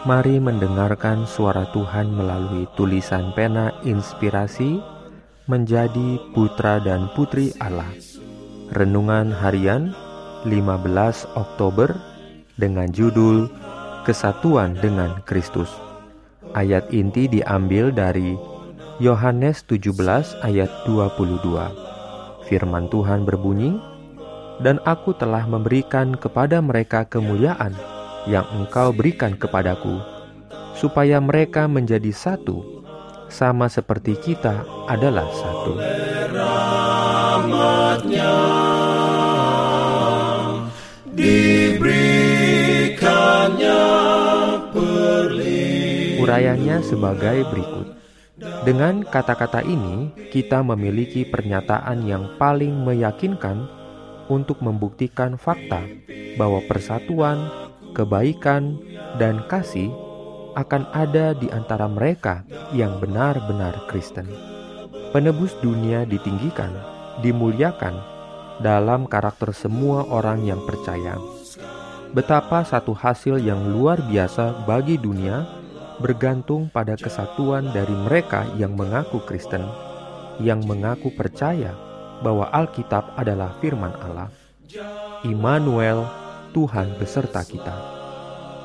Mari mendengarkan suara Tuhan melalui tulisan pena inspirasi menjadi putra dan putri Allah. Renungan harian 15 Oktober dengan judul Kesatuan dengan Kristus. Ayat inti diambil dari Yohanes 17 ayat 22. Firman Tuhan berbunyi, "Dan aku telah memberikan kepada mereka kemuliaan yang Engkau berikan kepadaku, supaya mereka menjadi satu, sama seperti kita adalah satu. Urayanya sebagai berikut. Dengan kata-kata ini, kita memiliki pernyataan yang paling meyakinkan untuk membuktikan fakta bahwa persatuan kebaikan, dan kasih akan ada di antara mereka yang benar-benar Kristen. Penebus dunia ditinggikan, dimuliakan dalam karakter semua orang yang percaya. Betapa satu hasil yang luar biasa bagi dunia bergantung pada kesatuan dari mereka yang mengaku Kristen, yang mengaku percaya bahwa Alkitab adalah firman Allah. Immanuel Tuhan beserta kita.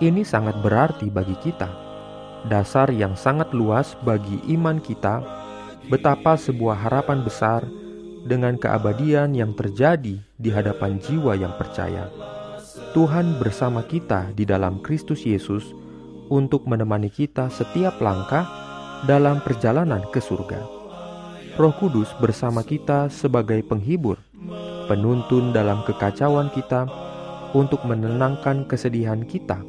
Ini sangat berarti bagi kita, dasar yang sangat luas bagi iman kita, betapa sebuah harapan besar dengan keabadian yang terjadi di hadapan jiwa yang percaya. Tuhan bersama kita di dalam Kristus Yesus untuk menemani kita setiap langkah dalam perjalanan ke surga. Roh Kudus bersama kita sebagai penghibur, penuntun dalam kekacauan kita, untuk menenangkan kesedihan kita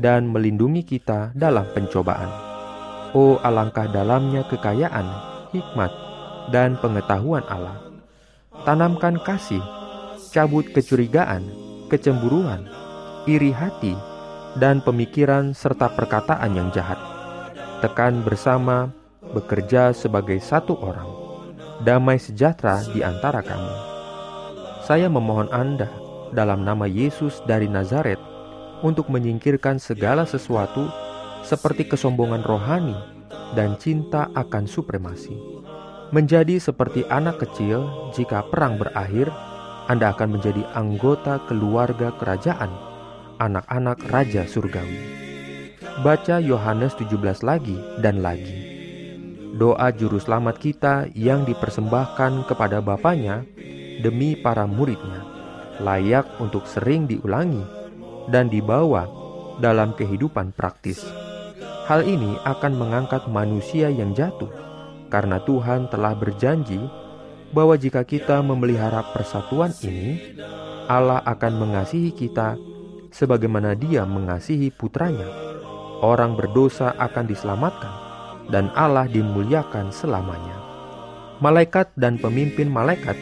dan melindungi kita dalam pencobaan. Oh, alangkah dalamnya kekayaan, hikmat, dan pengetahuan Allah. Tanamkan kasih, cabut kecurigaan, kecemburuan, iri hati, dan pemikiran serta perkataan yang jahat. Tekan bersama, bekerja sebagai satu orang. Damai sejahtera di antara kamu. Saya memohon Anda dalam nama Yesus dari Nazaret untuk menyingkirkan segala sesuatu seperti kesombongan rohani dan cinta akan supremasi. Menjadi seperti anak kecil jika perang berakhir, Anda akan menjadi anggota keluarga kerajaan, anak-anak Raja Surgawi. Baca Yohanes 17 lagi dan lagi. Doa juru selamat kita yang dipersembahkan kepada Bapaknya demi para muridnya layak untuk sering diulangi dan dibawa dalam kehidupan praktis. Hal ini akan mengangkat manusia yang jatuh, karena Tuhan telah berjanji bahwa jika kita memelihara persatuan ini, Allah akan mengasihi kita sebagaimana Dia mengasihi putranya. Orang berdosa akan diselamatkan, dan Allah dimuliakan selamanya. Malaikat dan pemimpin malaikat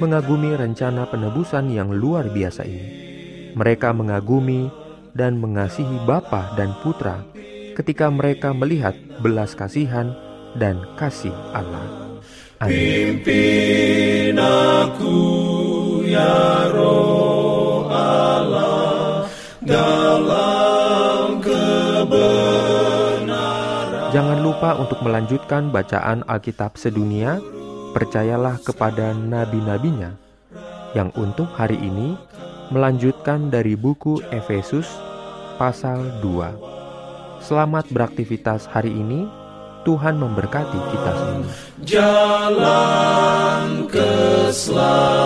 mengagumi rencana penebusan yang luar biasa ini. Mereka mengagumi dan mengasihi Bapa dan Putra ketika mereka melihat belas kasihan dan kasih Allah. Amin. aku ya roh Allah dalam kebenaran. Jangan lupa untuk melanjutkan bacaan Alkitab sedunia percayalah kepada nabi-nabinya yang untuk hari ini melanjutkan dari buku Efesus pasal 2. Selamat beraktivitas hari ini. Tuhan memberkati kita semua. Jalan keselamatan.